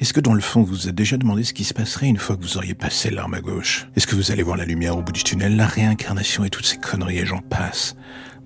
Est-ce que dans le fond, vous vous êtes déjà demandé ce qui se passerait une fois que vous auriez passé l'arme à gauche? Est-ce que vous allez voir la lumière au bout du tunnel, la réincarnation et toutes ces conneries et j'en passe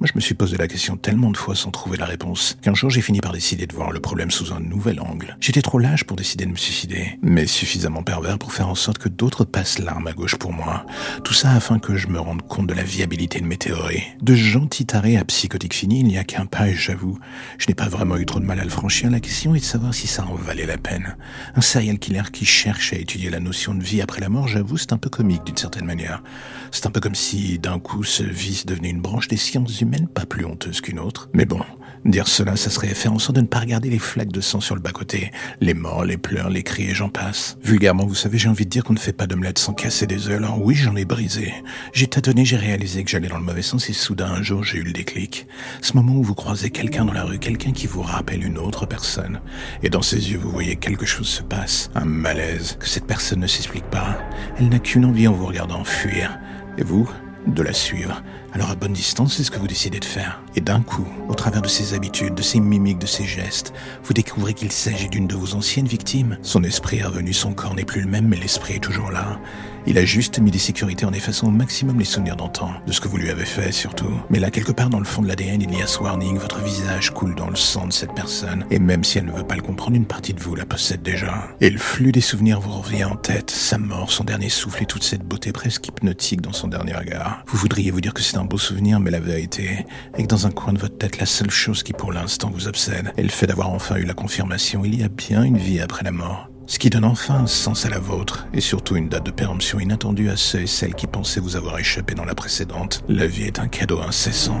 moi, je me suis posé la question tellement de fois sans trouver la réponse qu'un jour j'ai fini par décider de voir le problème sous un nouvel angle. J'étais trop lâche pour décider de me suicider, mais suffisamment pervers pour faire en sorte que d'autres passent l'arme à gauche pour moi. Tout ça afin que je me rende compte de la viabilité de mes théories. De gentil taré à psychotique fini, il n'y a qu'un pas et j'avoue, je n'ai pas vraiment eu trop de mal à le franchir. La question est de savoir si ça en valait la peine. Un serial killer qui cherche à étudier la notion de vie après la mort, j'avoue, c'est un peu comique d'une certaine manière. C'est un peu comme si d'un coup ce vice devenait une branche des sciences humaines pas plus honteuse qu'une autre. Mais bon, dire cela, ça serait faire en sorte de ne pas regarder les flaques de sang sur le bas-côté, les morts, les pleurs, les cris et j'en passe. Vulgairement, vous savez, j'ai envie de dire qu'on ne fait pas d'omelette sans casser des œufs, alors oui, j'en ai brisé. J'ai tâtonné, j'ai réalisé que j'allais dans le mauvais sens et soudain un jour j'ai eu le déclic. Ce moment où vous croisez quelqu'un dans la rue, quelqu'un qui vous rappelle une autre personne, et dans ses yeux vous voyez quelque chose se passe, un malaise, que cette personne ne s'explique pas. Elle n'a qu'une envie en vous regardant fuir. Et vous, de la suivre. Alors à bonne distance, c'est ce que vous décidez de faire. Et d'un coup, au travers de ses habitudes, de ses mimiques, de ses gestes, vous découvrez qu'il s'agit d'une de vos anciennes victimes. Son esprit est revenu, son corps n'est plus le même, mais l'esprit est toujours là. Il a juste mis des sécurités en effaçant au maximum les souvenirs d'antan, de ce que vous lui avez fait surtout. Mais là, quelque part dans le fond de l'ADN, il y a ce warning, votre visage coule dans le sang de cette personne. Et même si elle ne veut pas le comprendre, une partie de vous la possède déjà. Et le flux des souvenirs vous revient en tête, sa mort, son dernier souffle et toute cette beauté presque hypnotique dans son dernier regard. Vous voudriez vous dire que c'est un beau souvenir, mais la vérité est que dans un coin de votre tête, la seule chose qui pour l'instant vous obsède est le fait d'avoir enfin eu la confirmation, il y a bien une vie après la mort. Ce qui donne enfin un sens à la vôtre, et surtout une date de péremption inattendue à ceux et celles qui pensaient vous avoir échappé dans la précédente. La vie est un cadeau incessant.